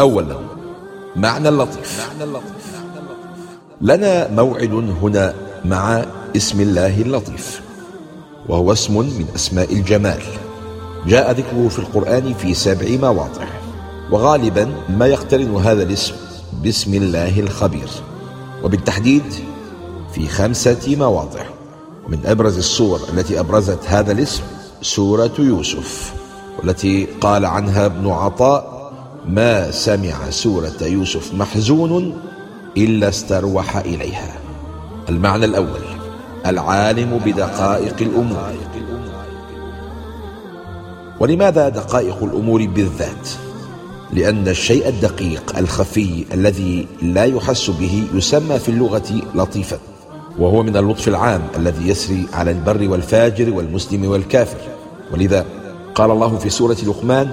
أولا معنى اللطيف لنا موعد هنا مع اسم الله اللطيف وهو اسم من أسماء الجمال. جاء ذكره في القرآن في سبع مواضع وغالبا ما يقترن هذا الاسم باسم الله الخبير. وبالتحديد في خمسة مواضع ومن أبرز الصور التي أبرزت هذا الاسم سورة يوسف والتي قال عنها ابن عطاء ما سمع سورة يوسف محزون إلا استروح إليها. المعنى الأول العالم بدقائق الأمور. ولماذا دقائق الأمور بالذات؟ لأن الشيء الدقيق الخفي الذي لا يحس به يسمى في اللغة لطيفا وهو من اللطف العام الذي يسري على البر والفاجر والمسلم والكافر. ولذا قال الله في سورة لقمان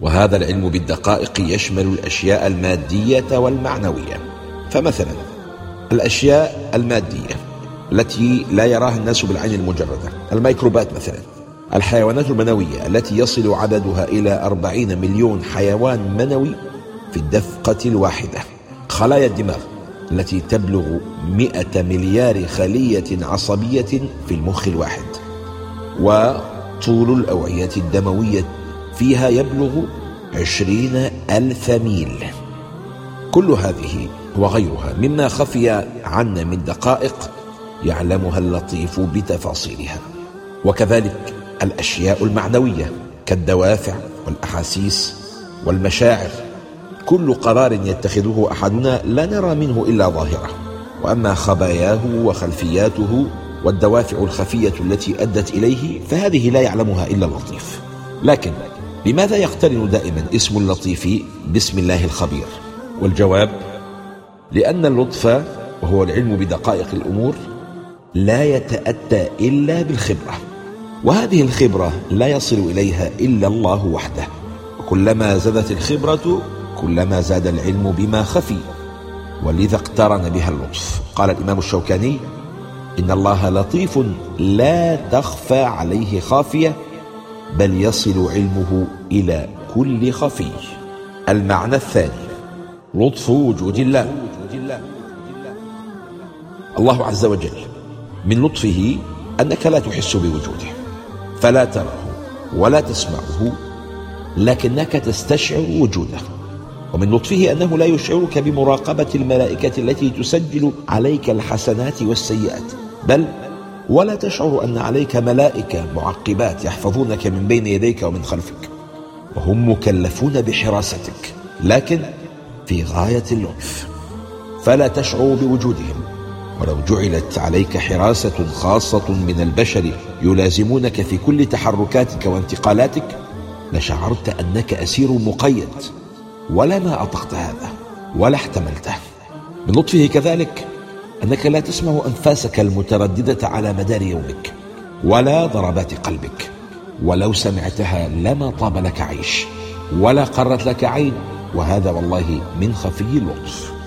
وهذا العلم بالدقائق يشمل الأشياء المادية والمعنوية. فمثلا الأشياء المادية التي لا يراها الناس بالعين المجردة. الميكروبات مثلا الحيوانات المنوية التي يصل عددها إلى أربعين مليون حيوان منوي في الدفقة الواحدة. خلايا الدماغ التي تبلغ مئة مليار خلية عصبية في المخ الواحد. وطول الأوعية الدموية فيها يبلغ عشرين ألف ميل. كل هذه وغيرها مما خفي عنا من دقائق يعلمها اللطيف بتفاصيلها. وكذلك الأشياء المعنوية كالدوافع والأحاسيس والمشاعر. كل قرار يتخذه أحدنا لا نرى منه إلا ظاهرة. وأما خباياه وخلفياته والدوافع الخفية التي أدت إليه فهذه لا يعلمها إلا اللطيف. لكن لماذا يقترن دائما اسم اللطيف باسم الله الخبير؟ والجواب؟ لأن اللطف وهو العلم بدقائق الأمور لا يتأتى إلا بالخبرة وهذه الخبرة لا يصل إليها إلا الله وحده. وكلما زادت الخبرة كلما زاد العلم بما خفي. ولذا اقترن بها اللطف. قال الإمام الشوكاني إن الله لطيف لا تخفى عليه خافية. بل يصل علمه إلى كل خفي المعنى الثاني لطف وجود الله. الله عز وجل من لطفه أنك لا تحس بوجوده فلا تراه ولا تسمعه لكنك تستشعر وجوده. ومن لطفه أنه لا يشعرك بمراقبة الملائكة التي تسجل عليك الحسنات والسيئات بل ولا تشعر أن عليك ملائكة معقبات يحفظونك من بين يديك ومن خلفك وهم مكلفون بحراستك لكن في غاية اللطف فلا تشعر بوجودهم ولو جعلت عليك حراسة خاصة من البشر يلازمونك في كل تحركاتك وانتقالاتك لشعرت أنك أسير مقيد ولا ما أطقت هذا ولا احتملته. من لطفه كذلك أنك لا تسمع أنفاسك المترددة على مدار يومك ولا ضربات قلبك ولو سمعتها لما طاب لك عيش ولا قرت لك عين وهذا والله من خفي اللطف.